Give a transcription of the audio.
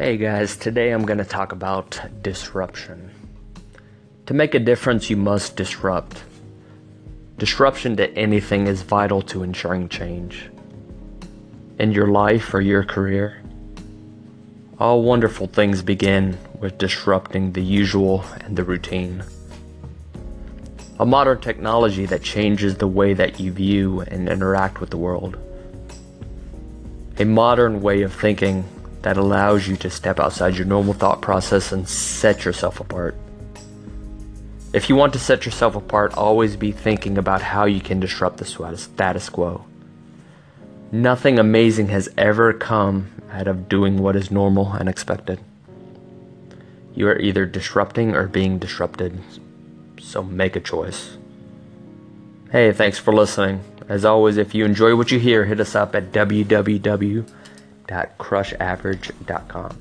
Hey guys, today I'm going to talk about disruption. To make a difference, you must disrupt. Disruption to anything is vital to ensuring change. In your life or your career, all wonderful things begin with disrupting the usual and the routine. A modern technology that changes the way that you view and interact with the world. A modern way of thinking that allows you to step outside your normal thought process and set yourself apart. If you want to set yourself apart, always be thinking about how you can disrupt the status quo. Nothing amazing has ever come out of doing what is normal and expected. You are either disrupting or being disrupted, so make a choice. Hey, thanks for listening. As always, if you enjoy what you hear, hit us up at www.crushaverage.com.